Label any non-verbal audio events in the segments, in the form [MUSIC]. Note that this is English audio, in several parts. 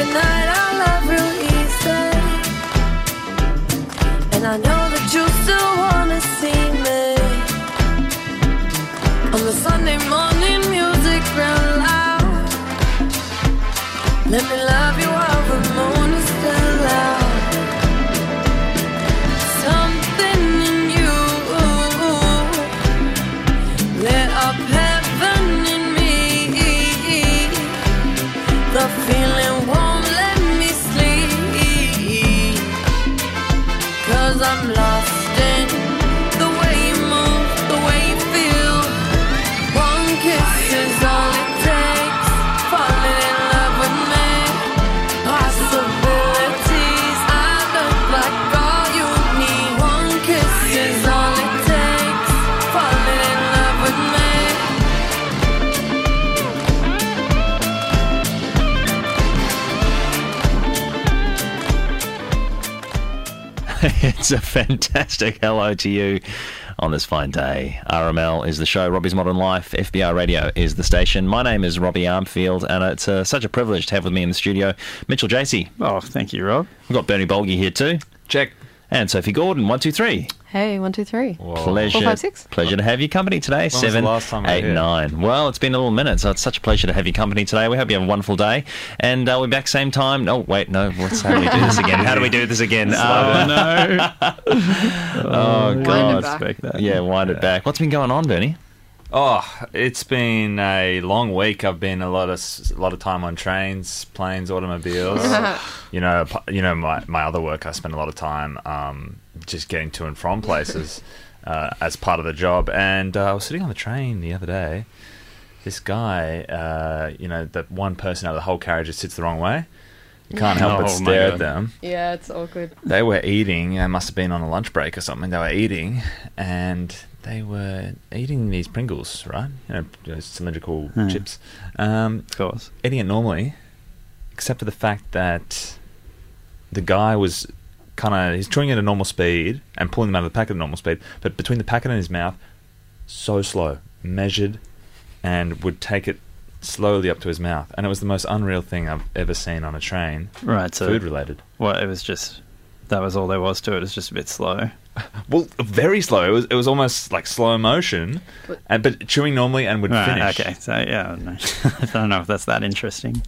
Tonight love real easy. And I know that you still wanna see me. On the Sunday morning music real loud. Let me love you it's a fantastic hello to you on this fine day. RML is the show, Robbie's Modern Life, FBR Radio is the station. My name is Robbie Armfield, and it's uh, such a privilege to have with me in the studio Mitchell Jacey. Oh, thank you, Rob. We've got Bernie Bolgi here too. Check. And Sophie Gordon, one, two, three. Hey, one, two, three. Pleasure, Four, five, six. pleasure to have your company today. was Seven, the last time eight, here? nine. Well, it's been a little minute, so it's such a pleasure to have your company today. We hope you have a wonderful day, and uh, we're back same time. Oh wait, no. What's how do we do this again? How do we do this again? [LAUGHS] Uh, no. [LAUGHS] oh Wind it God. back. Expect that. Yeah, wind it back. What's been going on, Bernie? Oh, it's been a long week. I've been a lot of s- a lot of time on trains, planes, automobiles. [LAUGHS] you know, you know my my other work. I spend a lot of time um, just getting to and from places [LAUGHS] uh, as part of the job. And uh, I was sitting on the train the other day. This guy, uh, you know, that one person out of the whole carriage just sits the wrong way. You can't help [LAUGHS] Oh, but stare at them. Yeah, it's awkward. they were eating. They must have been on a lunch break or something. They were eating, and they were eating these Pringles, right? You know, those cylindrical Hmm. chips. Um, Of course. eating it normally, except for the fact that the guy was kind of he's chewing at a normal speed and pulling them out of the packet at a normal speed, but between the packet and his mouth, so slow, measured, and would take it slowly up to his mouth. And it was the most unreal thing I've ever seen on a train, Right. So, food related. well, it was just that was all there was to it. It was just a bit slow. Well, very slow. It was it was almost like slow motion, But- and but chewing normally and would Right, finish. Okay. So yeah, no. [LAUGHS] I don't know if that's that interesting.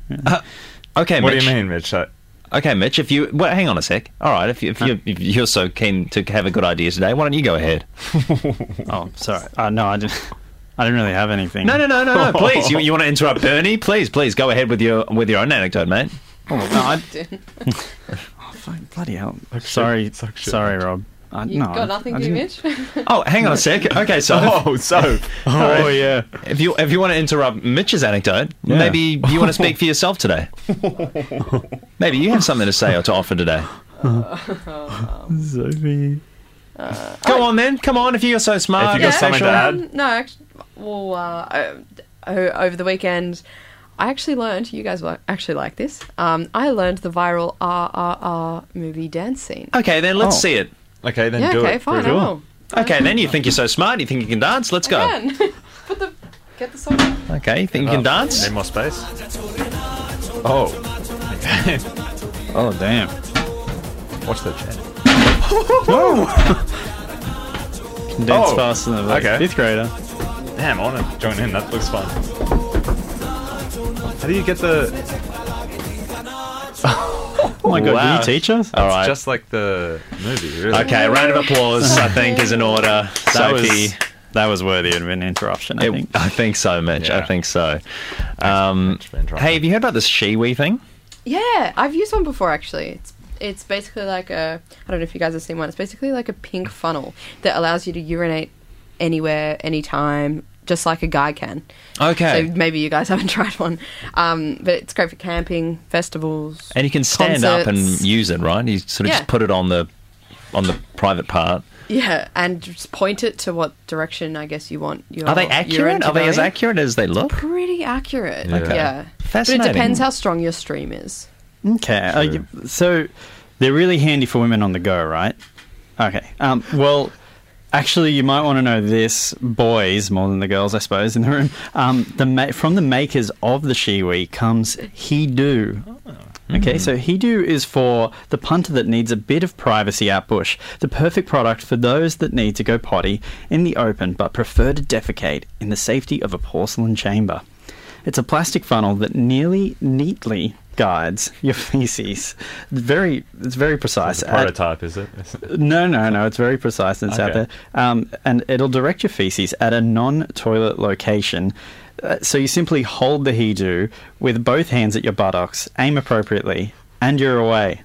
Okay, What Mitch. do you mean, Mitch? Uh, Okay, Mitch. If you well, hang on a sec. All right, if, you, if, you, if you're so keen to have a good idea today, why don't you go ahead? [LAUGHS] Oh, sorry. Uh, no, I didn't. [LAUGHS] I didn't really have anything. No, no, no, no, no. Please, you, you want to interrupt Bernie? Please, please go ahead with your with your own anecdote, mate. Oh, no I, oh, fuck, bloody hell. sorry, Suck sorry, Rob. I, You no, got nothing I to do, didn't- Mitch? [LAUGHS] Oh, hang on a sec. Okay, so [LAUGHS] oh, so [LAUGHS] Oh yeah. if you if you want to interrupt Mitch's anecdote, Yeah. maybe you want to speak for yourself today. maybe you have something to say or to offer today. Sophie. Go on then. Come on, if you're so smart. If you got you're something to add? Um, no, actually, well, uh, o- over the weekend, I actually learned. You guys will actually like this. Um, I learned the viral RRR movie dance scene. Okay, then let's Oh. see it. Okay, then yeah, do okay, it. fine. I will. Okay, then you think you're so smart. You think you can dance? Let's go. Again, [LAUGHS] put the get the song. Okay, you think you can Oh, dance? Need more space. Oh. [LAUGHS] Oh damn. Watch the chat. [LAUGHS] Can dance Oh, faster than a like, okay. fifth grader. Damn, I want to join in. That looks fun. How do you get the? Oh my god, Wow. can you teach us? All right. Just like the movie, really. Okay, round of applause. I think is in order. That Sophie. was that was worthy of an interruption. I It- think. I think so, Mitch. I think so. Um, Mitch, hey, have you heard about this Shewee thing? Yeah, I've used one before actually. It's it's basically like a I don't know if you guys have seen one. It's basically like a pink funnel that allows you to urinate anywhere, anytime, just like a guy can. Okay. So maybe you guys [LAUGHS] haven't tried one, um, but it's great for camping, festivals. and you can stand up and use it, right? You sort of Yeah. just put it on the on the private part. Yeah, and just point it to what direction I guess you want your. Are they accurate? Are they go as accurate as they look? Pretty accurate. Okay. Yeah. But Fascinating. it depends how strong your stream is. Okay. uh, you- so they're really handy for women on the go, right? Okay. Um, well, actually, you might want to know this, boys more than the girls, I suppose, in the room. Um, the ma- from the makers of the Shewee comes HeDoo. Okay, so HeDoo is for the punter that needs a bit of privacy out bush. The perfect product for those that need to go potty in the open but prefer to defecate in the safety of a porcelain chamber. It's a plastic funnel that nearly neatly guides [LAUGHS] your feces. Very, it's very precise. At- Prototype, is it? [LAUGHS] no, no, no. It's very precise and it's out there. Um, and it'll direct your feces at a non toilet location. Uh, so you simply hold the HeDoo with both hands at your buttocks, aim appropriately, and you're away.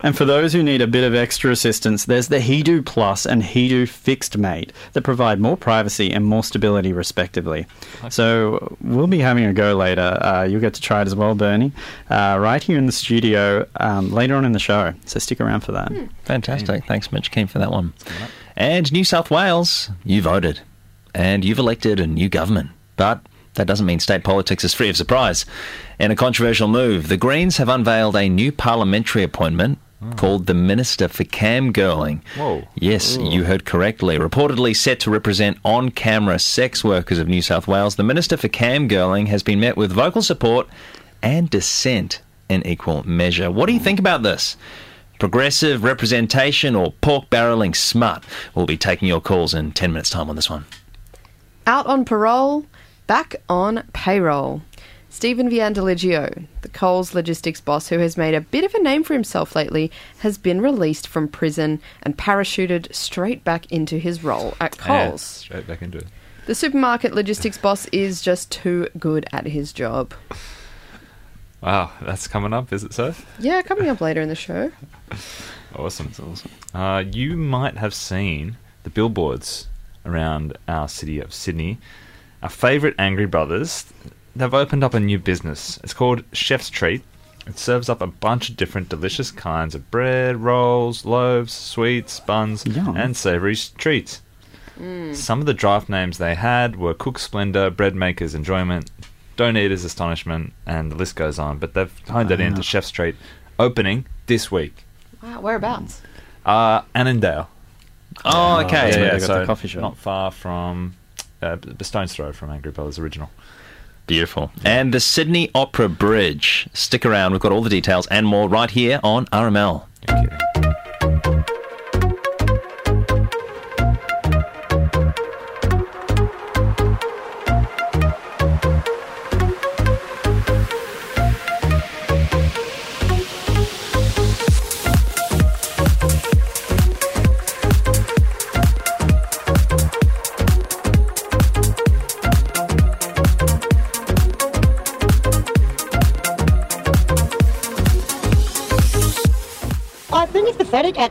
And for those who need a bit of extra assistance, there's the HeDoo Plus and HeDoo Fixed Mate that provide more privacy and more stability, respectively. So we'll be having a go later. Uh, you'll get to try it as well, Bernie, uh, right here in the studio um, later on in the show. So stick around for that. Fantastic. Thanks, Mitch Keen, for that one. And New South Wales, you voted. And you've elected a new government. But that doesn't mean state politics is free of surprise. In a controversial move, the Greens have unveiled a new parliamentary appointment called the Minister for Cam Girling. Whoa. Yes, you heard correctly. Reportedly set to represent on camera sex workers of New South Wales, the Minister for Cam Girling has been met with vocal support and dissent in equal measure. What do you think about this? Progressive representation or pork barreling smut? We'll be taking your calls in 10 minutes' time on this one. Out on parole, back on payroll. Stephen Viandeligio, the Coles logistics boss who has made a bit of a name for himself lately, has been released from prison and parachuted straight back into his role at Yeah, Coles. straight back into it. The supermarket logistics boss is just too good at his job. Wow, that's coming up, is it so? Yeah, coming up later in the show. [LAUGHS] Awesome. awesome. Uh, you might have seen the billboards around our city of Sydney. Our favourite Angry Brothers, they've opened up a new business. It's called Chef's Treat. It serves up a bunch of different delicious kinds of bread, rolls, loaves, sweets, buns, Yum. and savoury s- treats. Some of the draft names they had were Cook Splendor, Bread Maker's Enjoyment, Don't Eater's Astonishment, and the list goes on. But they've honed it into Wow. Chef's Treat, opening this week. Wow, whereabouts? Uh, Annandale. Oh, okay. That's where yeah, they got so coffee shop. not far from uh, the Stone's Throw from Angry Brothers original. Beautiful. And the Sydney Opera Bridge. Stick around. We've got all the details and more right here on RML.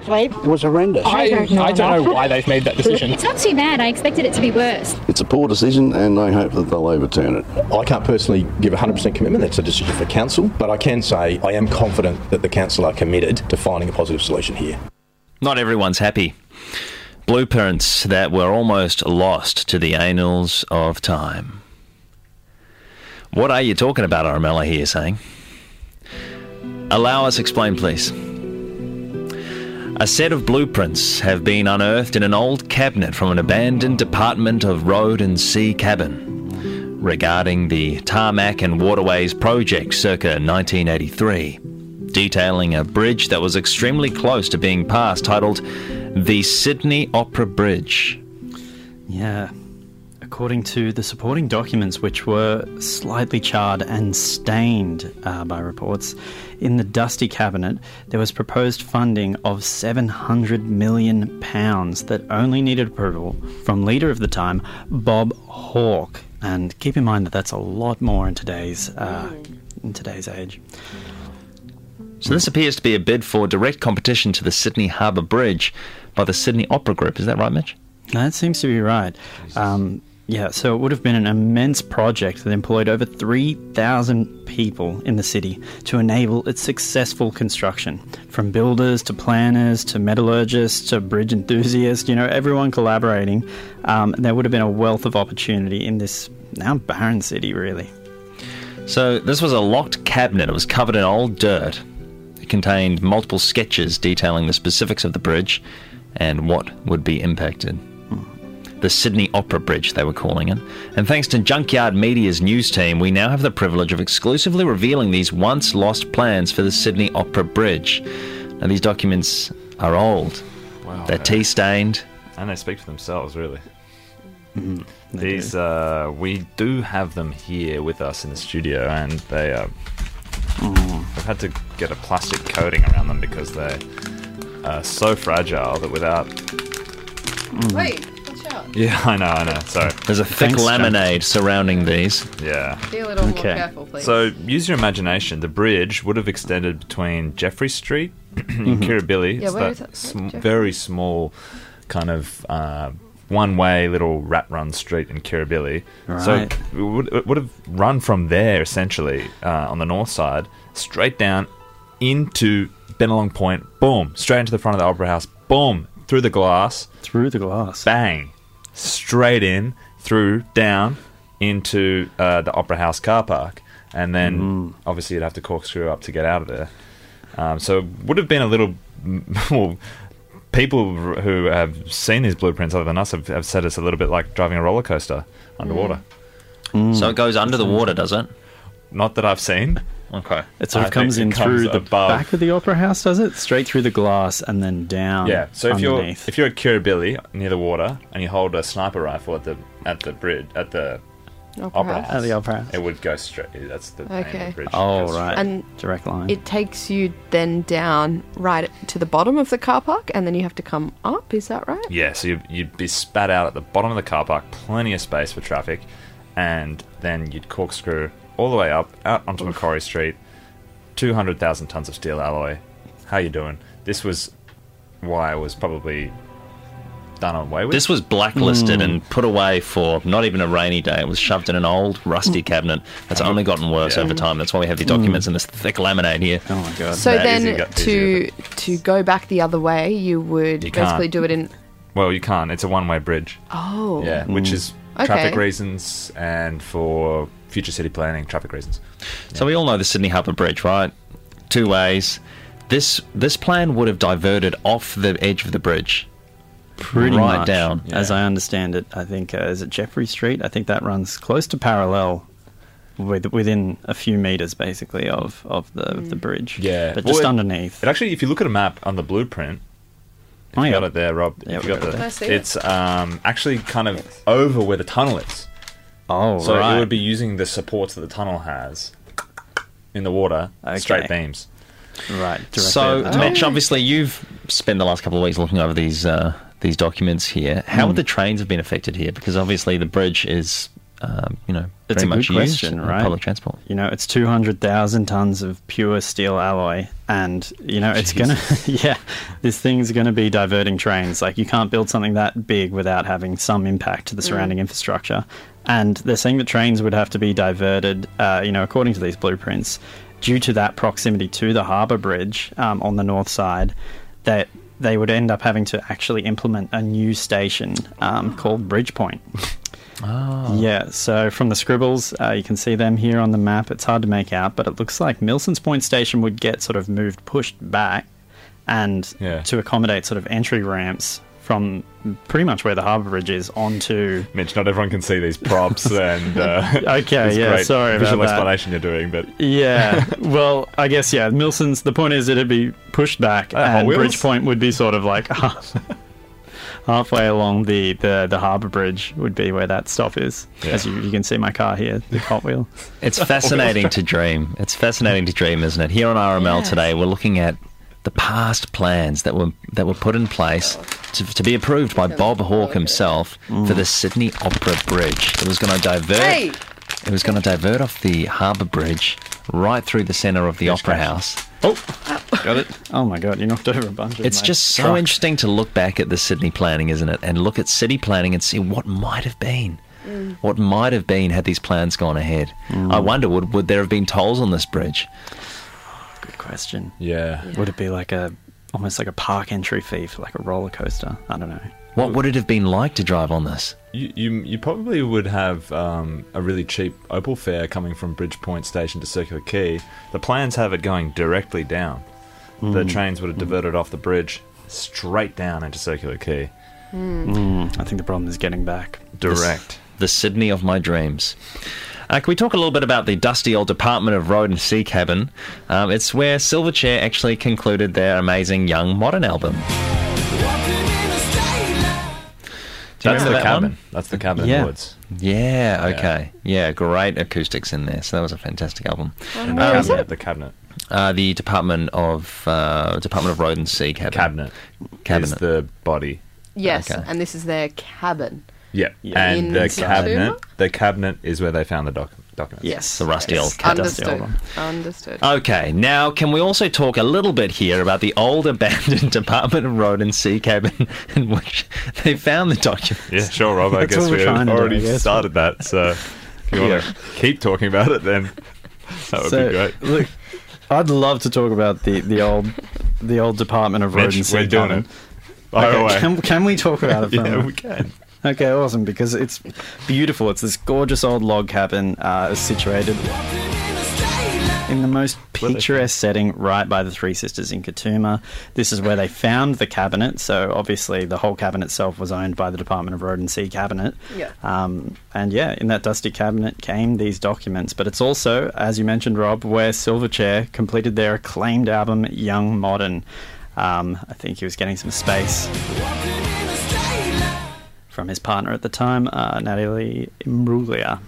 It's. It was horrendous. I, I don't know why they've made that decision. It's not too bad. I expected it to be worse. It's a poor decision, and I hope that they'll overturn it. I can't personally give 100% commitment. That's a decision for council. But I can say I am confident that the council are committed to finding a positive solution here. Not everyone's happy. Blueprints that were almost lost to the annals of time. What are you talking about, Armella I hear you saying. Allow us explain, please. A set of blueprints have been unearthed in an old cabinet from an abandoned Department of Road and Sea cabin regarding the Tarmac and Waterways project circa 1983, detailing a bridge that was extremely close to being passed, titled the Sydney Opera Bridge. Yeah. According to the supporting documents, which were slightly charred and stained uh, by reports, in the dusty cabinet, there was proposed funding of 700 million pounds that only needed approval from leader of the time, Bob Hawke. And keep in mind that that's a lot more in today's uh, in today's age. So this appears to be a bid for direct competition to the Sydney Harbour Bridge by the Sydney Opera Group. Is that right, Mitch? That seems to be right. Um, yeah, so it would have been an immense project that employed over 3,000 people in the city to enable its successful construction. From builders to planners to metallurgists to bridge enthusiasts, you know, everyone collaborating. Um, there would have been a wealth of opportunity in this now barren city, really. So this was a locked cabinet. It was covered in old dirt. It contained multiple sketches detailing the specifics of the bridge and what would be impacted. The the Sydney Opera Bridge, they were calling it. And thanks to Junkyard Media's news team, we now have the privilege of exclusively revealing these once lost plans for the Sydney Opera Bridge. Now, these documents are old, Wow. they're tea stained. And they speak for themselves, really. Mm-hmm. These, uh, we do have them here with us in the studio, and they are. Mm. We've had to get a plastic coating around them because they're uh, so fragile that without. Wait, watch out. Yeah, I know, I know. So There's a thick Thanks, John. laminade surrounding these. yeah. Be a little Okay. more careful, please. So use your imagination. The bridge would have extended between Jeffrey Street [CLEARS THROAT] Mm-hmm. in Kirribilli. Yeah, It's where that is that? sm- Jeffrey? very small, kind of uh, one-way little rat run street in Kirribilli. So Right. it would, it would have run from there essentially uh, on the north side, straight down into Bennelong Point. Boom, straight into the front of the Opera House. Boom, through the glass Through the glass. bang, straight in, through, down into uh, the Opera House car park. And then obviously you'd have to corkscrew up to get out of there. Um, so it would have been a little. [LAUGHS] Well, people who have seen these blueprints other than us have, have said it's a little bit like driving a roller coaster underwater. So it goes under the water, does it? Not that I've seen. Okay. It sort I of uh, comes in comes through the above. back of the opera house, does it? Straight through the glass and then down. Yeah. So if you're if you're at Kirribilli near the water and you hold a sniper rifle at the at the bridge at the Opera opera House. At the opera house. it would go straight. That's the name of Okay. the bridge. Oh right. And direct line. It takes you then down right to the bottom of the car park, and then you have to come up. Is that right? Yeah, so you'd, you'd be spat out at the bottom of the car park, plenty of space for traffic, and then you'd corkscrew all the way up, out onto Macquarie Street, 200,000 tons of steel alloy. How you doing? This was why it was probably done away with. This was blacklisted and hmm. put away for not even a rainy day. It was shoved in an old rusty hmm. cabinet that's only gotten worse Yeah. over time. That's why we have the documents hmm. in this thick laminate here. oh my god. So That is then to to go back the other way, you would You can't. basically do it in. well, you can't. It's a one-way bridge. Oh. Yeah, which is Okay. traffic reasons and for future city planning, traffic reasons. So we all know the Sydney Harbour Bridge, right? Two ways. This this plan would have diverted off the edge of the bridge. Pretty right much, down. As I understand it, I think uh, is it Jeffrey Street. I think that runs close to parallel, with, within a few meters, basically, of of the of the bridge. Yeah. but Well, just it- underneath. It actually, if you look at a map on the blueprint, if Oh, you yeah. got it there, Rob. Yeah, if you got got it there. I see it. it's um, actually kind of over where the tunnel is. Oh, So right. it would be using the supports that the tunnel has in the water, Okay. straight beams. right. So, at the top. Mitch, obviously you've spent the last couple of weeks looking over these uh, these documents here. How Hmm. would the trains have been affected here? Because obviously the bridge is, um, you know, It's a much good question, right? public transport. you know, it's 200,000 tons of pure steel alloy. And, you know, it's going [LAUGHS] to, yeah, this thing's going to be diverting trains. Like, you can't build something that big without having some impact to the surrounding infrastructure. And they're saying that trains would have to be diverted, uh, you know, according to these blueprints, due to that proximity to the harbour bridge um, on the north side, that they would end up having to actually implement a new station um, called Bridgepoint. Oh. [LAUGHS] Yeah, so from the scribbles, uh, you can see them here on the map. It's hard to make out, but it looks like Milson's Point Station would get sort of moved, pushed back, and Yeah. to accommodate sort of entry ramps from pretty much where the harbour bridge is onto. Mitch, not everyone can see these props [LAUGHS] and uh, Okay, this yeah, great sorry about visual that. explanation you're doing, but Yeah, [LAUGHS] well, I guess yeah. Milson's. The point is, it'd be pushed back, Uh, Hot and Wheels? Bridgepoint would be sort of like [LAUGHS] half, halfway along the the, the harbour bridge would be where that stop is. Yeah. As you, you can see my car here, the Hot Wheel. It's fascinating to dream. It's fascinating to dream, isn't it? Here on RML Yes. today, we're looking at the past plans that were that were put in place to, to be approved by Bob Hawke himself for the Sydney Opera Bridge. It was going to divert. Hey! It was going to divert off the Harbour Bridge right through the centre of the Opera House. Oh, got it. [LAUGHS] Oh my god, you knocked over a bunch of It's my just so trucks. interesting to look back at the Sydney planning, isn't it? And look at city planning and see what might have been. Mm. What might have been had these plans gone ahead. I mm. wonder, would, would there have been tolls on this bridge? Good question. yeah. Would it be like a almost like a park entry fee for like a roller coaster? I don't know. What would it have been like to drive on this? You, you you probably would have um, a really cheap Opal fare coming from Bridgepoint Station to Circular Quay. The plans have it going directly down. The trains would have diverted off the bridge straight down into Circular Quay. Mm, I think the problem is getting back. Direct. the Sydney of my dreams. Uh, can we talk a little bit about the dusty old Department of Road and Sea Cabin? Um, it's where Silverchair actually concluded their amazing Young Modern album. Do you That's the remember that cabin. one? That's the cabin in Yeah. the woods. Yeah, okay. Yeah, great acoustics in there. So that was a fantastic album. And Where the cabinet. it? The cabinet. Uh, the Department of uh, Department of Road and Sea Cabin. Cabinet. Cabinet. Is the body. Yes, Okay. and this is their cabin. Yeah. Yeah. In And the Satsuma? cabinet. The cabinet is where they found the doc- documents. Yes. The rusty yes. old cat. Dusty old Understood. one. Understood. Okay, now can we also talk a little bit here about the old abandoned [LAUGHS] Department of Road and Sea cabin [LAUGHS] in which they found the documents? Yeah, sure, Rob. I That's guess we're we do, already guess. started that. So if you want to keep talking about it, then that would So, be great. Look, I'd love to talk about the, the old the old Department of Road Mitch, and Sea we're doing cabin. it. Fire Okay, away. Can, can we talk about it for yeah, we can. Okay, awesome. Because it's beautiful. It's this gorgeous old log cabin uh, situated in the most picturesque setting right by the Three Sisters in Katoomba. This is where they found the cabinet. So obviously, the whole cabinet itself was owned by the Department of Road and Sea Cabinet. Yeah. Um, and yeah, in that dusty cabinet came these documents. But it's also, as you mentioned, Rob, where Silverchair completed their acclaimed album Young Modern. Um, I think he was getting some space from his partner at the time, uh, Natalie Imbruglia.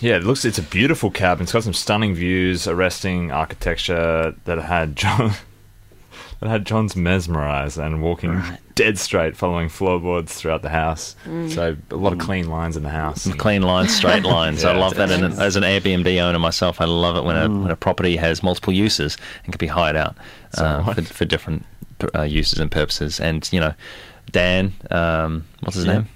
Yeah, it looks. It's a beautiful cabin. It's got some stunning views, arresting architecture that had John. [LAUGHS] That had Johns mesmerized and walking Right. dead straight, following floorboards throughout the house. So a lot of clean lines in the house. Some clean lines, straight [LAUGHS] lines. I love that. And it's- as an Airbnb owner myself, I love it when a, Mm. when a property has multiple uses and can be hired out uh, what? for, for different uh, uses and purposes. And, you know, Dan, um, what's his Yeah. name?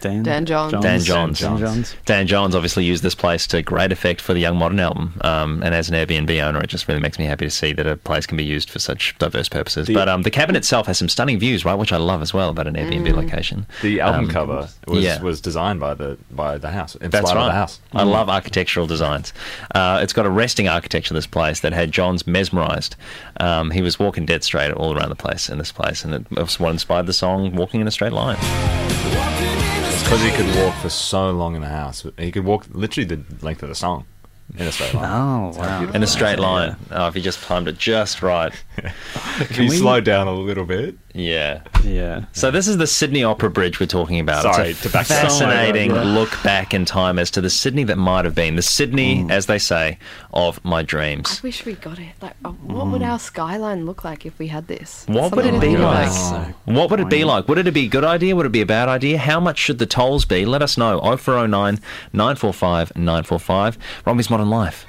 Dan, Dan Johns. Dan Johns. Dan Johns. Dan Johns obviously used this place to great effect for the Young Modern album. Um, and as an Airbnb owner, it just really makes me happy to see that a place can be used for such diverse purposes. The- but um, the cabin itself has some stunning views, right, which I love as well about an Airbnb location. The album Um, cover was, yeah. was designed by the by the house. Inspired That's right. the house. I love architectural designs. Uh, it's got a resting architecture, this place, that had Johns mesmerised. Um, he was walking dead straight all around the place in this place, and it was what inspired the song Walking in a Straight Line. It's because he could walk for so long in the house. He could walk literally the length of the song in a straight line. Oh, wow. In a straight line. Oh, if he just timed it just right. [LAUGHS] If you we- slow down a little bit, Yeah. Yeah. So this is the Sydney Opera Bridge we're talking about. Sorry, it's a to back up. fascinating yeah. look back in time as to the Sydney that might have been, the Sydney, Mm. as they say, of my dreams. I wish we got it. Like, uh, what would our skyline look like if we had this? What would it be along like? Oh, lines. What would it be like? Would it be a good idea? Would it be a bad idea? How much should the tolls be? Let us know. 0409 945 945. Robbie's Modern Life.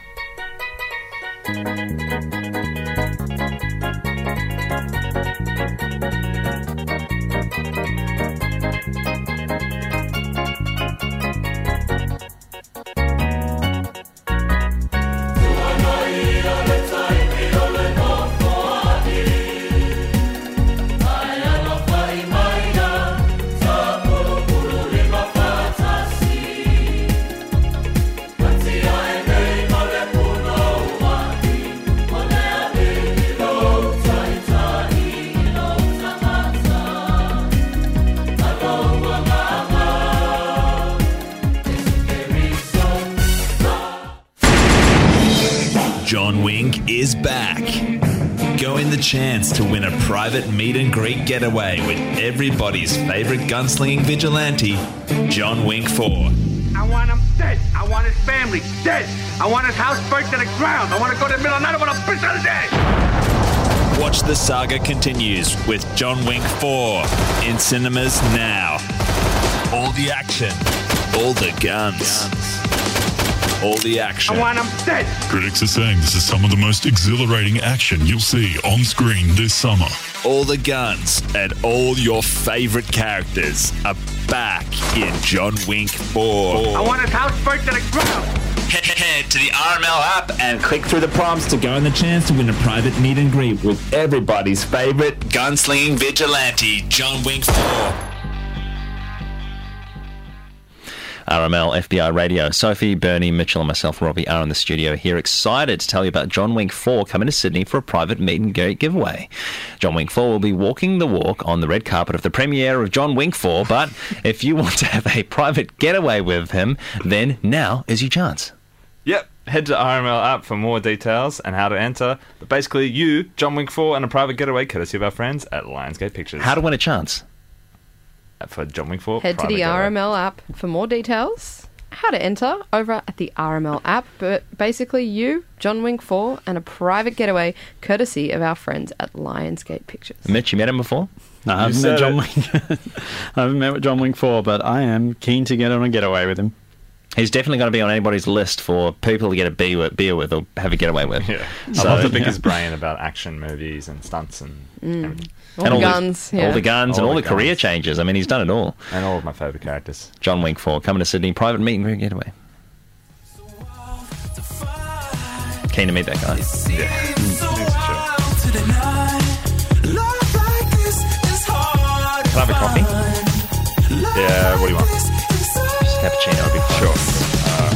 Private meet and greet getaway with everybody's favorite gunslinging vigilante, John Wink 4. I want him dead. I want his family dead. I want his house burnt to the ground. I want to go to the middle of the night. I want to piss on his head. Watch the saga continues with John Wink 4 in cinemas now. All the action, all the guns, all the action. I want him dead. Critics are saying this is some of the most exhilarating action you'll see on screen this summer. all the guns and all your favorite characters are back in John Wink 4. I want his house burnt to the ground. Head to the RML app and click through the prompts to go in the chance to win a private meet and greet with everybody's favorite gunslinging vigilante, John Wink 4. RML FBI Radio. Sophie, Bernie, Mitchell, and myself, Robbie, are in the studio here, excited to tell you about John Wink 4 coming to Sydney for a private meet and greet giveaway. John Wink 4 will be walking the walk on the red carpet of the premiere of John Wink 4, but [LAUGHS] if you want to have a private getaway with him, then now is your chance. Yep. Head to RML app for more details and how to enter. But basically, you, John Wink 4, and a private getaway courtesy of our friends at Lionsgate Pictures. How to win a chance? For John Wink 4. Head to the getaway. RML app for more details. How to enter over at the RML app, but basically you, John Wink 4, and a private getaway courtesy of our friends at Lionsgate Pictures. Mitch, you met him before? No, I haven't met John it. Wink. [LAUGHS] I haven't met John Wink 4, but I am keen to get on a getaway with him. He's definitely going to be on anybody's list for people to get a beer with, beer with or have a getaway with. [LAUGHS] Yeah. So- I love the biggest brain about action movies and stunts and mm. everything. All And the the- guns, yeah. All the guns and All all the, the career changes. I mean, he's done it all. And all of my favourite characters. John Wink 4 coming to Sydney, private meet and greet getaway. Keen to meet that guy. Yeah. Can I have a coffee? Yeah, what do you want? Just cappuccino would be fine. Sure. Uh,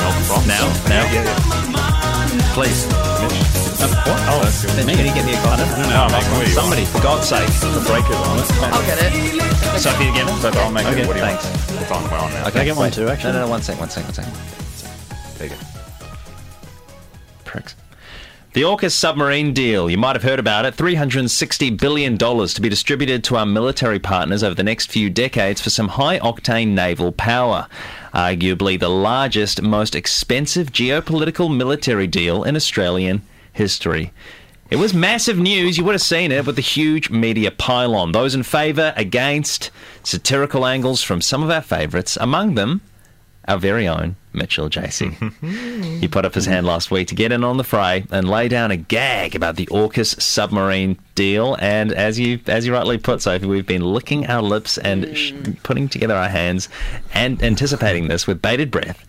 milk froth? Now, now. Yeah, yeah. Please. Mitch. What? Oh, that's good. Mitch, can you get me a coffee? I don't No, make it what you Somebody, for God's sake. The breakers on it. I'll get it. Sophie again? So I'll make Okay, it. What do you thanks. want? It's on. We're on now. Okay, I get one too, actually? No, no, no, one sec, one sec, one sec. There you go. Pricks. The AUKUS submarine deal. You might have heard about it. $360 billion to be distributed to our military partners over the next few decades for some high octane naval power. Arguably the largest, most expensive geopolitical military deal in Australian history. It was massive news. You would have seen it with the huge media pylon. Those in favour, against, satirical angles from some of our favourites, among them our very own Mitchell JC. [LAUGHS] he put up his hand last week to get in on the fray and lay down a gag about the AUKUS submarine deal. And as you as you rightly put, Sophie, we've been licking our lips and sh- putting together our hands and anticipating this with bated breath.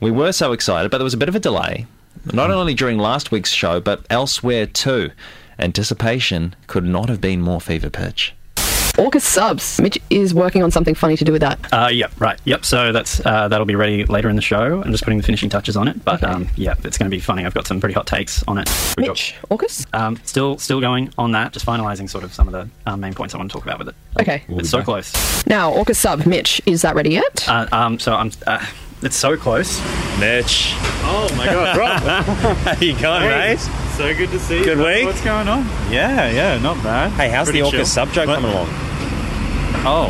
We were so excited, but there was a bit of a delay, not only during last week's show, but elsewhere too. Anticipation could not have been more fever pitch. AUKUS subs. Mitch is working on something funny to do with that. Uh, yep, right. Yep. So that's uh, that'll be ready later in the show. I'm just putting the finishing touches on it, but um, yeah, it's going to be funny. I've got some pretty hot takes on it. We've got- Mitch, AUKUS? um, still, still going on that. Just finalising sort of some of the uh, main points I want to talk about with it. Okay. It's so close. Now, AUKUS sub. Mitch, is that ready yet? Uh, um, so I'm. Uh, it's so close. Mitch. Oh my god, Rob! [LAUGHS] How you going, mate? so good to see you. Good week? What's going on? Yeah, yeah, not bad. Hey, how's Pretty the chill. AUKUS sub joke What? coming along? Oh,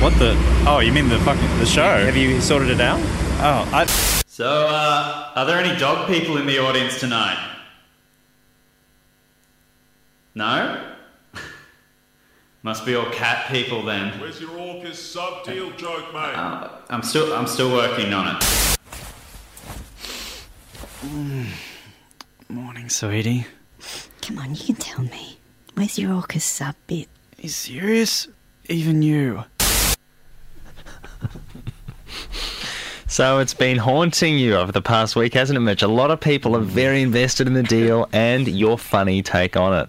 what the? Oh, you mean the fucking the show? Have you sorted it out? Oh, I. So, uh, are there any dog people in the audience tonight? No? Must be all cat people then. Where's your AUKUS sub deal joke, mate? Uh, I'm still, I'm still working on it. [SIGHS] Morning, sweetie. Come on, you can tell me. Where's your AUKUS sub bit? You serious? Even you? So it's been haunting you over the past week, hasn't it, Mitch? A lot of people are very invested in the deal and your funny take on it.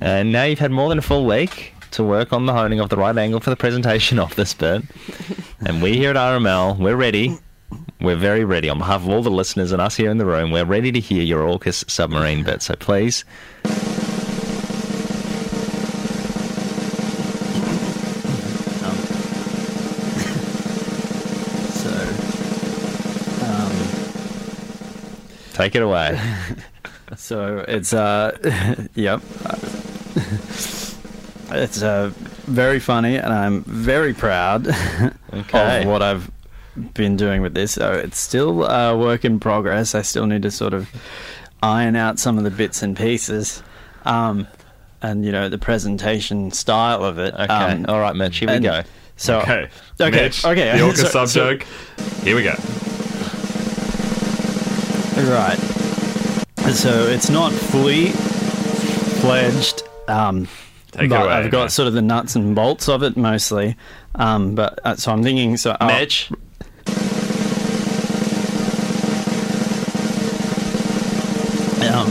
And now you've had more than a full week to work on the honing of the right angle for the presentation of this bit. And we here at RML, we're ready. We're very ready. On behalf of all the listeners and us here in the room, we're ready to hear your AUKUS submarine bit. So please. So, um, Take it away. [LAUGHS] so it's uh, [LAUGHS] yep. It's uh, very funny, and I'm very proud [LAUGHS] Okay. of what I've been doing with this. So it's still a work in progress. I still need to sort of iron out some of the bits and pieces, um, and you know the presentation style of it. Okay. Um, All right, Mitch, here we go. So Okay. okay, Mitch, okay. The AUKUS [LAUGHS] So- sub so- joke. Here we go. Right. So it's not fully fledged. Um, Take it but away, I've got man. sort of the nuts and bolts of it mostly. Um, but uh, so I'm thinking. So I'll- Mitch, Um,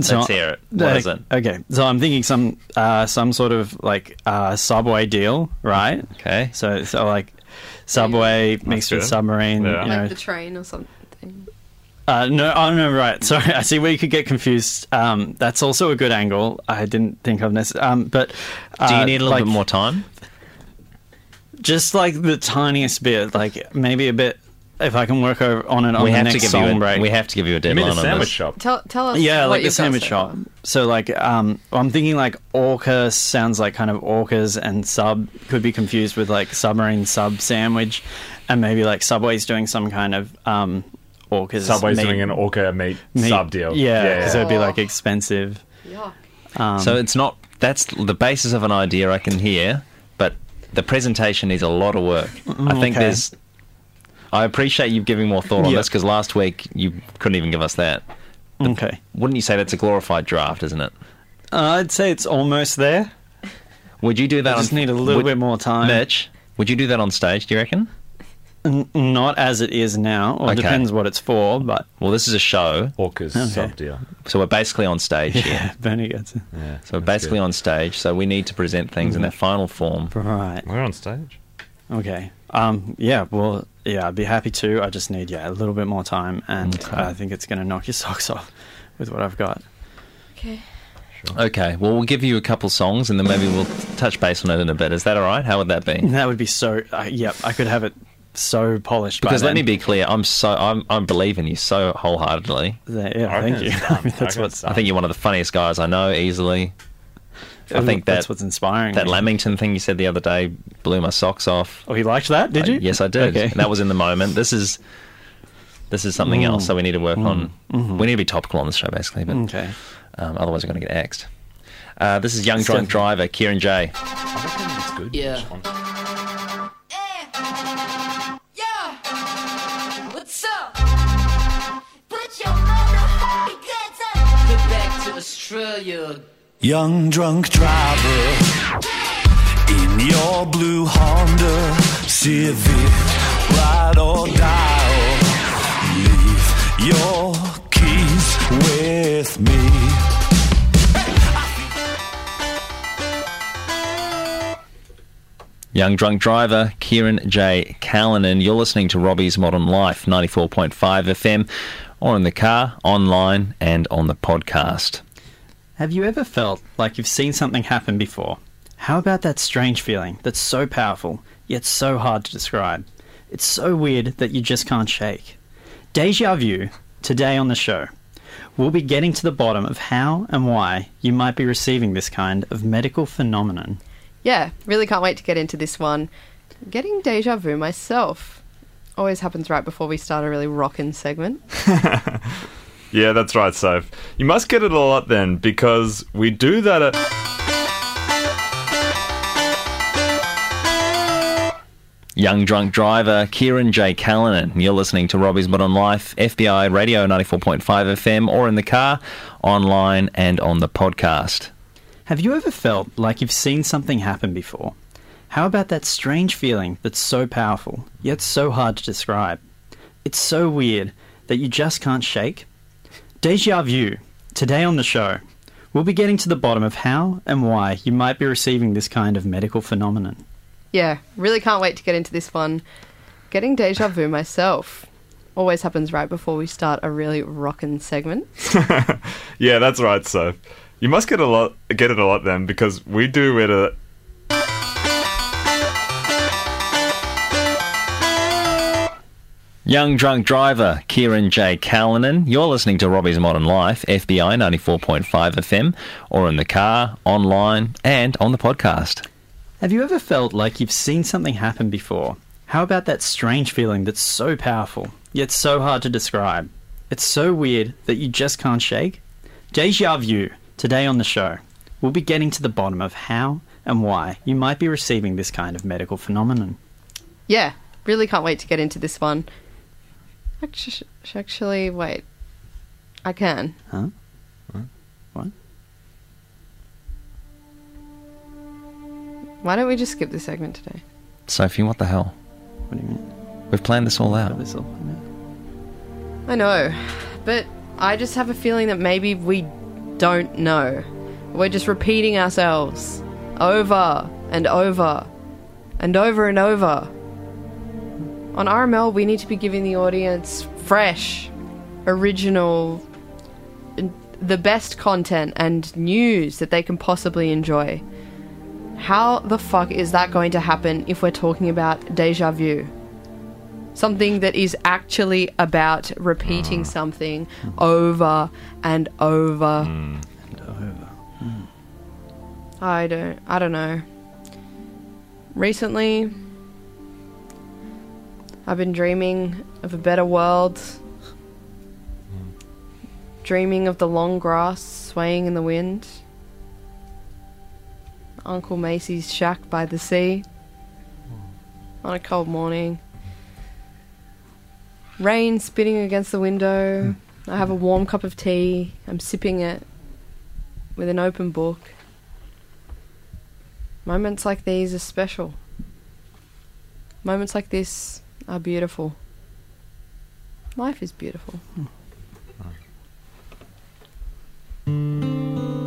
so let's hear it. What is it? Okay, so I'm thinking some uh, some sort of like uh, subway deal, right? Okay. So so like subway mixed with good. submarine. Yeah. You know, Like the train or something. Uh, no, oh no, right. [LAUGHS] Sorry, I see where you could get confused. Um, that's also a good angle. I didn't think of this. Um, but uh, Do you need a little like, bit more time? Just like the tiniest bit, like maybe a bit. If I can work over on it on we the have next to give song you a, break. we have to give you a You deadline mean the on sandwich this. shop? Tell, tell us. Yeah, what like the sandwich shop. far. So like, um, I'm thinking like orca sounds like kind of orcas and sub could be confused with like submarine sub sandwich, and maybe like Subway's doing some kind of um, orcas. Subway's meat- doing an orca meat, meat- sub deal. Yeah, because yeah. it'd be like expensive. Yuck. Um, So it's not. That's the basis of an idea I can hear, but the presentation needs a lot of work. I think okay. there's. I appreciate you giving more thought on Yeah. this because last week you couldn't even give us that. okay. Wouldn't you say that's a glorified draft, isn't it? Uh, I'd say it's almost there. Would you do that? I just on, need a little would- bit more time. Mitch, would you do that on stage? Do you reckon? N- not as it is now, or Okay. depends what it's for. But Well, this is a show, Orcas Okay. sub deal. so we're basically on stage here. yeah, Bernie gets it. Yeah, So we're basically on stage, so we need to present things in their final form. Right. We're on stage. Okay. Um. Yeah. Well. Yeah. I'd be happy to. I just need yeah a little bit more time, and I think it's going to knock your [LAUGHS] socks off with what I've got. Okay. Okay, well, we'll give you a couple songs and then maybe we'll touch base on it in a bit. Is that all right? How would that be? That would be so. Uh, yep. I could have it so polished. Because by let me be clear, I'm so I'm I'm believing you so wholeheartedly. There- Yeah. I Thank you. [LAUGHS] I mean, that's reckon what's. I think you're one of the funniest guys I know easily. I think that's what's inspiring. that me. Lamington thing you said the other day blew my socks off. Oh, you liked that? Did Uh, you? yes, I did. Okay. And that was in the moment. This is this is something Mm. else. So we need to work on. Mhm. We need to be topical on the show, basically. But Okay. um, otherwise, we're going to get axed. Uh, this is Young It's Drunk definitely- Driver, Kieran J. I reckon it's good. Yeah. Australia. Young drunk driver in your blue Honda Civic, ride or die. Or leave your keys with me. Young Drunk Driver, Kieran J. Callanan. You're listening to Robbie's Modern Life, 94.5 FM, or in the car, online, and on the podcast. Have you ever felt like you've seen something happen before? How about that strange feeling that's so powerful, yet so hard to describe? It's so weird that you just can't shake. Deja vu, today on the show. We'll be getting to the bottom of how and why you might be receiving this kind of medical phenomenon. Yeah, really can't wait to get into this one. Getting deja vu myself. Always happens right before we start a really rockin' segment. [LAUGHS] Yeah, that's right, Soph. You must get it a lot then, because we do that at. Young Drunk Driver, Kieran J. Callanan. You're listening to Robbie's Modern Life, FBI Radio 94.5 FM, or in the car, online, and on the podcast. Have you ever felt like you've seen something happen before? How about that strange feeling that's so powerful, yet so hard to describe? It's so weird that you just can't shake? Deja vu, today on the show. We'll be getting to the bottom of how and why you might be receiving this kind of medical phenomenon. Yeah, really can't wait to get into this one. Getting deja vu myself. Always happens right before we start a really rockin' segment. [LAUGHS] Yeah, that's right, So You must get a lot, get it a lot then, because we do it at. Young Drunk Driver, Kieran J. Callanan. You're listening to Robbie's Modern Life, FBI 94.5 FM, or in the car, online, and on the podcast. Have you ever felt like you've seen something happen before? How about that strange feeling that's so powerful, yet so hard to describe? It's so weird that you just can't shake? Deja vu, today on the show. We'll be getting to the bottom of how and why you might be receiving this kind of medical phenomenon. Yeah, really can't wait to get into this one. Actually, actually wait. I can. Huh? What? Why don't we just skip this segment today? Sophie, what the hell? What do you mean? We've planned this all out. This all- I know, but I just have a feeling that maybe we don't know. We're just repeating ourselves over and over and over and over. On RML, we need to be giving the audience fresh, original, the best content and news that they can possibly enjoy. How the fuck is that going to happen if we're talking about deja vu? Something that is actually about repeating mm. something over and over. Mm. I don't I don't know. Recently I've been dreaming of a better world. Dreaming of the long grass swaying in the wind. Uncle Macy's shack by the sea. On a cold morning. Rain spitting against the window. Hmm. I have a warm cup of tea. I'm sipping it with an open book. Moments like these are special. Moments like this are beautiful. Life is beautiful. Hmm. I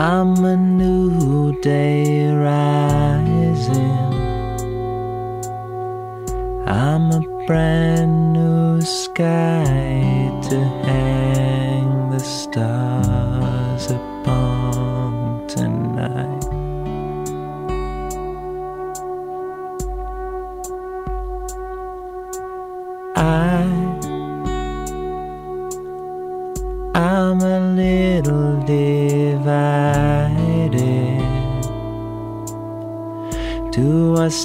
I'm a new day rising. I'm a brand new sky to hang the stars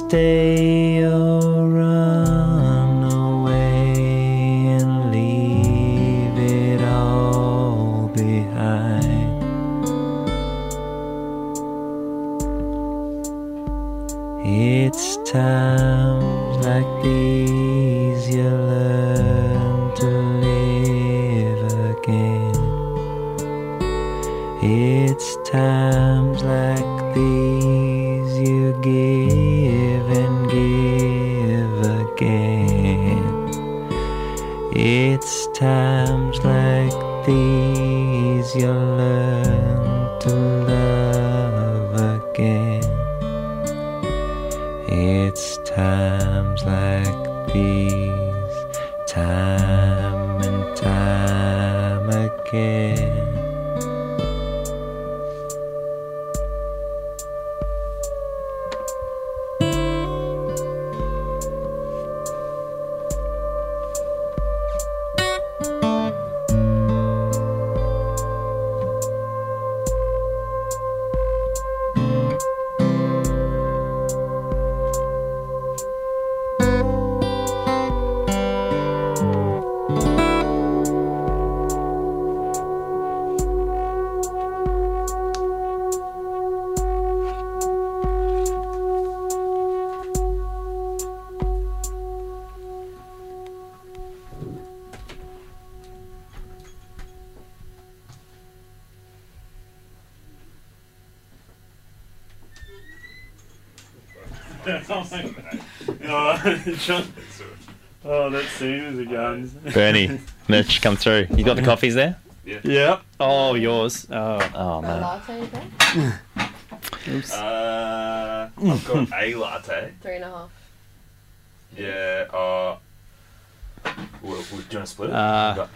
stay time Bernie, Mitch, come through. You got the coffees there? Yep. Oh, yours. Oh, oh man. Oops. Uh, I've got [LAUGHS] a latte. Three and a half. Yeah. Uh, w- w- do you want to split it? Uh,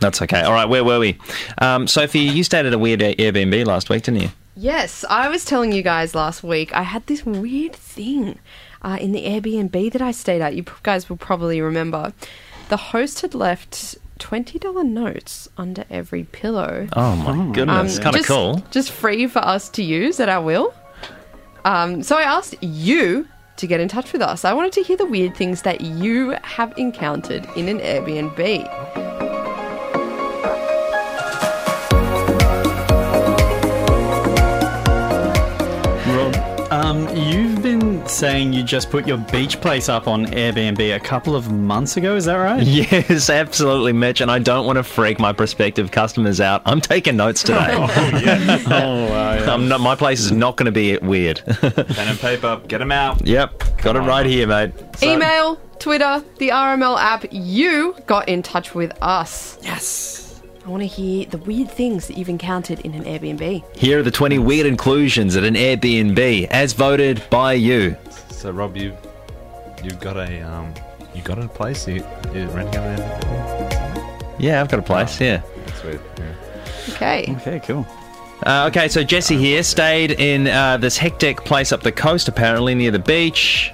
That's okay. All right, where were we? Um, Sophie, you stayed at a weird Airbnb last week, didn't you? Yes, I was telling you guys last week I had this weird thing uh, in the Airbnb that I stayed at. You guys will probably remember. The host had left $20 notes under every pillow. Oh my goodness, kind of just- cool. Just free for us to use at our will. Um, so I asked you to get in touch with us. I wanted to hear the weird things that you have encountered in an Airbnb. Saying you just put your beach place up on Airbnb a couple of months ago. Is that right? [LAUGHS] Yes, absolutely, Mitch. And I don't want to freak my prospective customers out. I'm taking notes today. [LAUGHS] Oh, [LAUGHS] oh, wow. yeah. I'm not, my place is not going to be weird. Pen and paper, get them out. yep, got it right here, mate. Email, Twitter, the RML app. You got in touch with us. Yes. I want to hear the weird things that you've encountered in an Airbnb. Here are the 20 weird inclusions at an Airbnb, as voted by you. So Rob, you you've got a um, you got a place. You you're renting out there. Yeah, I've got a place. Yeah. That's weird. Yeah. Okay. Okay, cool. Uh, okay, so Jesse here stayed in uh, this hectic place up the coast, apparently near the beach.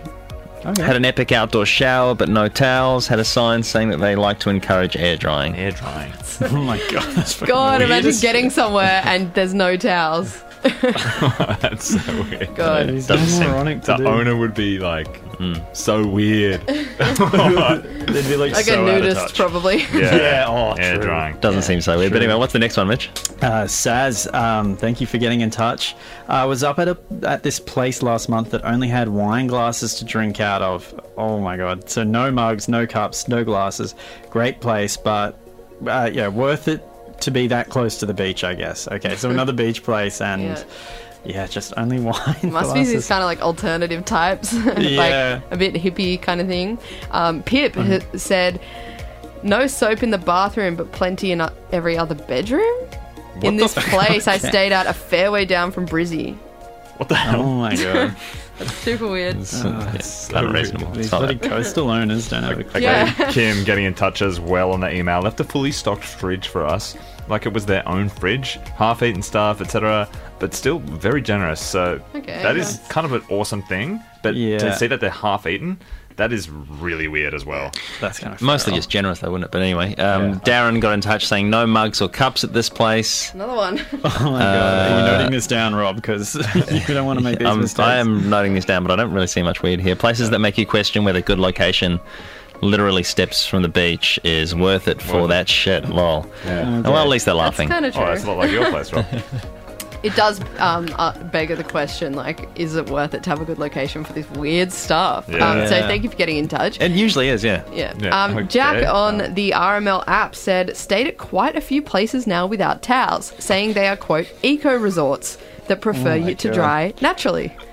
Okay. Had an epic outdoor shower, but no towels. Had a sign saying that they like to encourage air drying. Air drying. [LAUGHS] oh my god, that's fucking God, weird. imagine getting somewhere and there's no towels. [LAUGHS] That's so weird. God. It's Doesn't seem- moronic The do. owner would be like so weird. [LAUGHS] [LAUGHS] They'd be like, Like so a out of nudist, touch. probably. Yeah, yeah. oh, air true. drying. Doesn't seem so weird. But anyway, what's the next one, Mitch? Uh, Saz, um, thank you for getting in touch. I was up at a at this place last month that only had wine glasses to drink out of. Oh my god! So no mugs, no cups, no glasses. Great place, but uh, yeah, worth it to be that close to the beach, I guess. Okay, so another [LAUGHS] beach place, and Yeah. yeah, just only [LAUGHS] wine. Must be these kind of like alternative types, [LAUGHS] like a bit hippie kind of thing. Um, Pip Mm. ha- said, "No soap in the bathroom, but plenty in uh, every other bedroom." in this fuck? place, I stayed out a fair way down from Brizzy. What the hell? Oh my god! That's super weird. It's, Oh, uh, yeah, that's kind. These It's not bloody coastal owners don't have a clue. Okay, Yeah. Kim getting in touch as well on the email. Left a fully stocked fridge for us, like it was their own fridge, half-eaten stuff, etc. But still very generous. So Okay, that is nice. kind of an awesome thing. But Yeah. to see that they're half-eaten, that is really weird as well. That's kind of Mostly just generous, though, wouldn't it? But anyway, um, Darren got in touch saying no mugs or cups at this place. Another one. [LAUGHS] Oh my god! Are you noting this down, Rob? Because [LAUGHS] you don't want to make these Um, mistakes. I am noting this down, but I don't really see much weird here. Places that make you question whether good location, literally steps from the beach, is worth it for Worth it. that shit. Lol. Yeah. Well, at least they're That's laughing. kind of true. Oh, that's a lot like your place, Rob. [LAUGHS] It does um, uh, beg the question, like, is it worth it to have a good location for this weird stuff? Yeah. Um, so thank you for getting in touch. It usually is, yeah. Yeah. Yeah, Um, okay. Jack on the RML app said, stayed at quite a few places now without towels, saying they are, quote, eco resorts that prefer Oh you to God. dry naturally. [LAUGHS]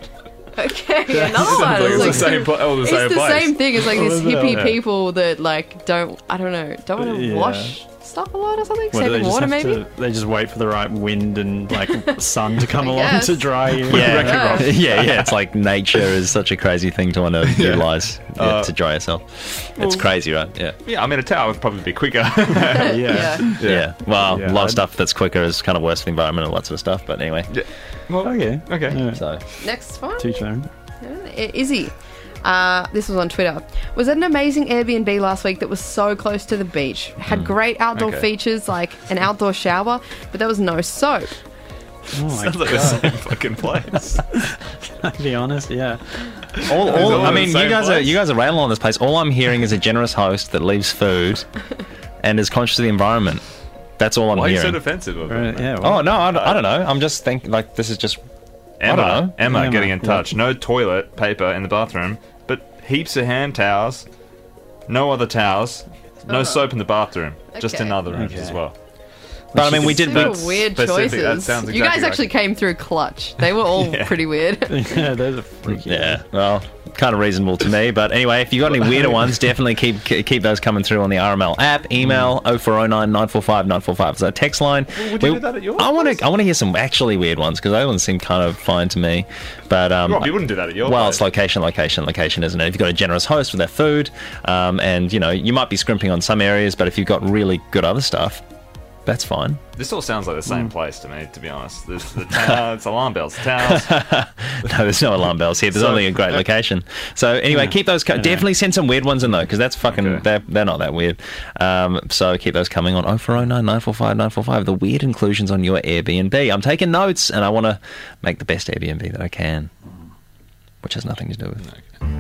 Okay, another one. like It's it's like- the same, oh, the it's same the place. same thing as like this it? hippie people that like don't I don't know don't want to Yeah. wash stuff a lot or something, What, they saving just water have maybe. to- they just wait for the right wind and like [LAUGHS] sun to come along guess. to dry you. [LAUGHS] Yeah, [LAUGHS] yeah, yeah. It's like nature is such a crazy thing to want to utilize yeah, Uh, to dry yourself. It's crazy, right? Yeah. Yeah, I mean a towel would probably be quicker. yeah. Yeah. Yeah. Well, Yeah, a lot of I'd- stuff that's quicker is kind of worse for the environment and lots of stuff. But anyway, Well, Okay. okay. Yeah. so Next one. Teach their own. Izzy. Uh, this was on Twitter. Was at an amazing Airbnb last week that was so close to the beach. Had great outdoor Okay. features like an outdoor shower, but there was no soap. Oh my Sounds like the god. same fucking place. [LAUGHS] to be honest, yeah. all, all, all I mean, you same guys are you guys are railing on this place. All I'm hearing is a generous host that leaves food [LAUGHS] and is conscious of the environment. That's all I'm Why are you so hearing. defensive of Right, it? yeah. oh no, I, I don't know. I'm just thinking like this is just Emma. Emma Emma, getting in touch. No toilet paper in the bathroom, but heaps of hand towels. No other towels. No Oh. soap in the bathroom. Just Okay. in other rooms Okay. as well. But I mean, we did. Super But weird specific. choices. That sounds you guys exactly actually came through clutch. They were all [LAUGHS] Yeah. pretty weird. [LAUGHS] yeah, those are freaky. Yeah, well, kind of reasonable to me. But anyway, if you've got any weirder [LAUGHS] ones, definitely keep keep those coming through on the RML app. Email 0409 945 945 is our text line. would you do that at your I want to I want to hear some actually weird ones because those ones seem kind of fine to me. But um, Rob, you wouldn't do that at your well, place. it's location, location, location, isn't it? If you've got a generous host with their food, um, and you know you might be scrimping on some areas, but if you've got really good other stuff, that's fine. This all sounds like the same Mm. place to me, to be honest. This the [LAUGHS] town, it's alarm bells, towels. [LAUGHS] no, there's no alarm bells here. There's So- only a great location. So anyway, Yeah. keep those. Co-. Definitely send some weird ones in though, because that's fucking. They're, they're not that weird. Um, so keep those coming on 0409 945 945. The weird inclusions on your Airbnb. I'm taking notes, and I want to make the best Airbnb that I can, which has nothing to do with.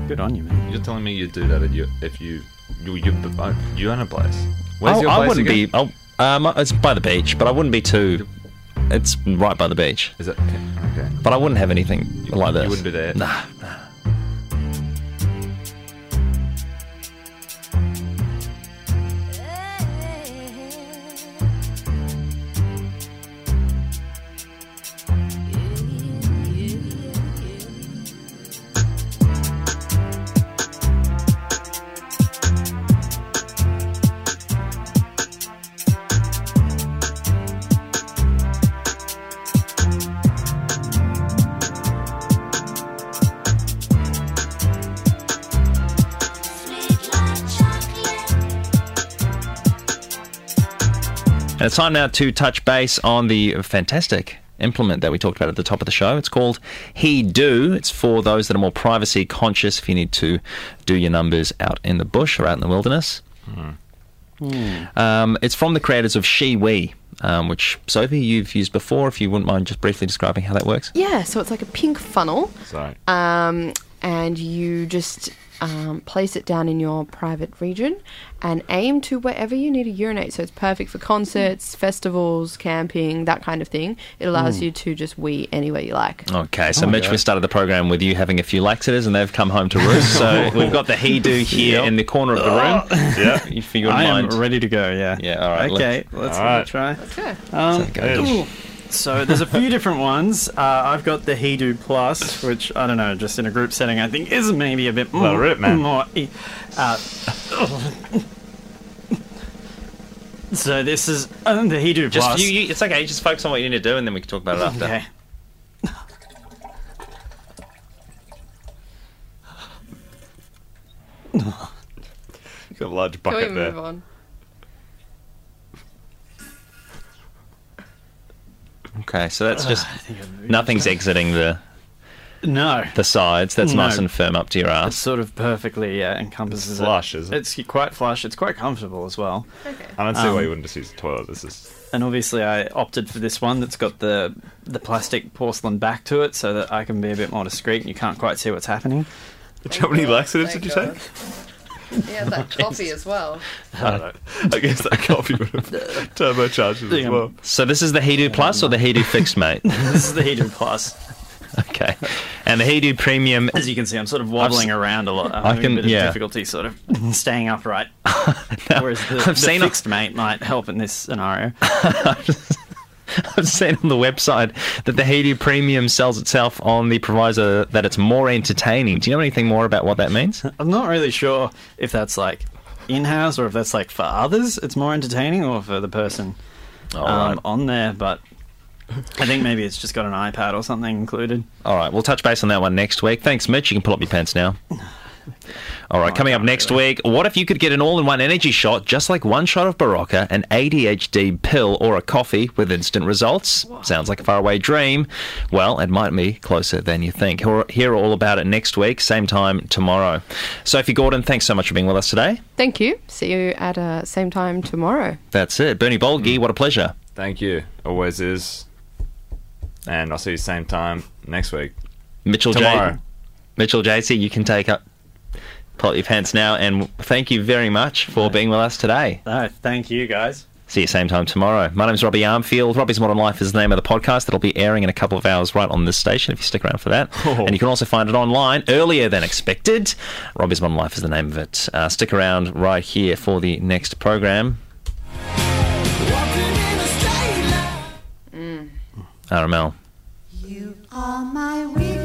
Good on you, man. You're telling me you'd do that at your, if you you you, oh, you own a place. Where's I, your I wouldn't again? be. Oh, um, it's by the beach, but I wouldn't be too. It's right by the beach. Is it okay? okay. But I wouldn't have anything like this. You wouldn't do that. Nah. And it's time now to touch base on the fantastic implement that we talked about at the top of the show. It's called HeDoo. It's for those that are more privacy conscious if you need to do your numbers out in the bush or out in the wilderness. Um, it's from the creators of Shewee, um, which Sophie you've used before. If you wouldn't mind just briefly describing how that works. Yeah, so it's like a pink funnel. Sorry. Um, and you just um, place it down in your private region and aim to wherever you need to urinate. So it's perfect for concerts, festivals, camping, that kind of thing. It allows Mm. you to just wee anywhere you like. Okay, so Oh my Mitch, God. we started the program with you having a few laxatives, and they've come home to roost. So [LAUGHS] we've got the HeDoo [LAUGHS] here Yep. in the corner of the room. [LAUGHS] Yeah, if you wouldn't I am mind. ready to go. Yeah. Yeah. All right. Okay, let's- let's all give it a try. Let's go. Um, So go. Ooh. so there's a few different ones. Uh, I've got the HeDoo Plus, which I don't know, just in a group setting, I think is maybe a bit more. Well, more, rip, man. more. e- Uh, so this is uh, the HeDoo Just Plus. you, you, it's okay. Just focus on what you need to do, and then we can talk about it after. Okay. [LAUGHS] You got a large Can we bucket there. move on? Okay, so that's just I think I've nothing's exiting the No. the sides. That's No. nice and firm up to your ass. It ass. sort of perfectly yeah, encompasses It's it. flush, is it? It's quite flush. It's quite comfortable as well. Okay. I don't see Um, why you wouldn't just use the toilet. This is And obviously, I opted for this one that's got the the plastic porcelain back to it, so that I can be a bit more discreet and you can't quite see what's happening. How many laxatives did you Thank take? Yeah, that [LAUGHS] coffee as well. [LAUGHS] I. I guess that coffee would have [LAUGHS] turbocharged it as well. So this is the He Plus or the HeDoo Fixed, mate? this is the He Plus. Okay, and the He Premium. As you can see, I'm sort of wobbling I've around a lot. I'm I having can- a bit of yeah. difficulty sort of staying upright. Whereas the, I've the seen a- mate might help in this scenario. [LAUGHS] I've seen on the website that the He Premium sells itself on the proviso that it's more entertaining. Do you know anything more about what that means? [LAUGHS] I'm not really sure if that's like in-house or if that's like for others it's more entertaining or for the person um, right. on there but i think maybe it's just got an ipad or something included All right, we'll touch base on that one next week. Thanks, Mitch. You can pull up your pants now. [LAUGHS] [LAUGHS] All right, coming up next week, what if you could get an all in one energy shot, just like one shot of Berocca, an ADHD pill, or a coffee with instant results? Sounds like a faraway dream. Well, it might be closer than you think. Hear- Hear all about it next week, same time tomorrow. Sophie Gordon, thanks so much for being with us today. Thank you. See you at uh, same time tomorrow. That's it. Bernie Bolgi, what a pleasure. Thank you. Always is. And I'll see you same time next week. Mitchell Tomorrow. J. Mitchell JC, you can take up. Pull up your pants now, and thank you very much for being with us today. no thank you guys See you same time tomorrow. My name's Robbie Armfield. Robbie's Modern Life is the name of the podcast that'll be airing in a couple of hours right on this station if you stick around for that. [LAUGHS] And you can also find it online earlier than expected. Robbie's Modern Life is the name of it. Uh, stick around right here for the next program. Walking in a straight RML. You are my weakness.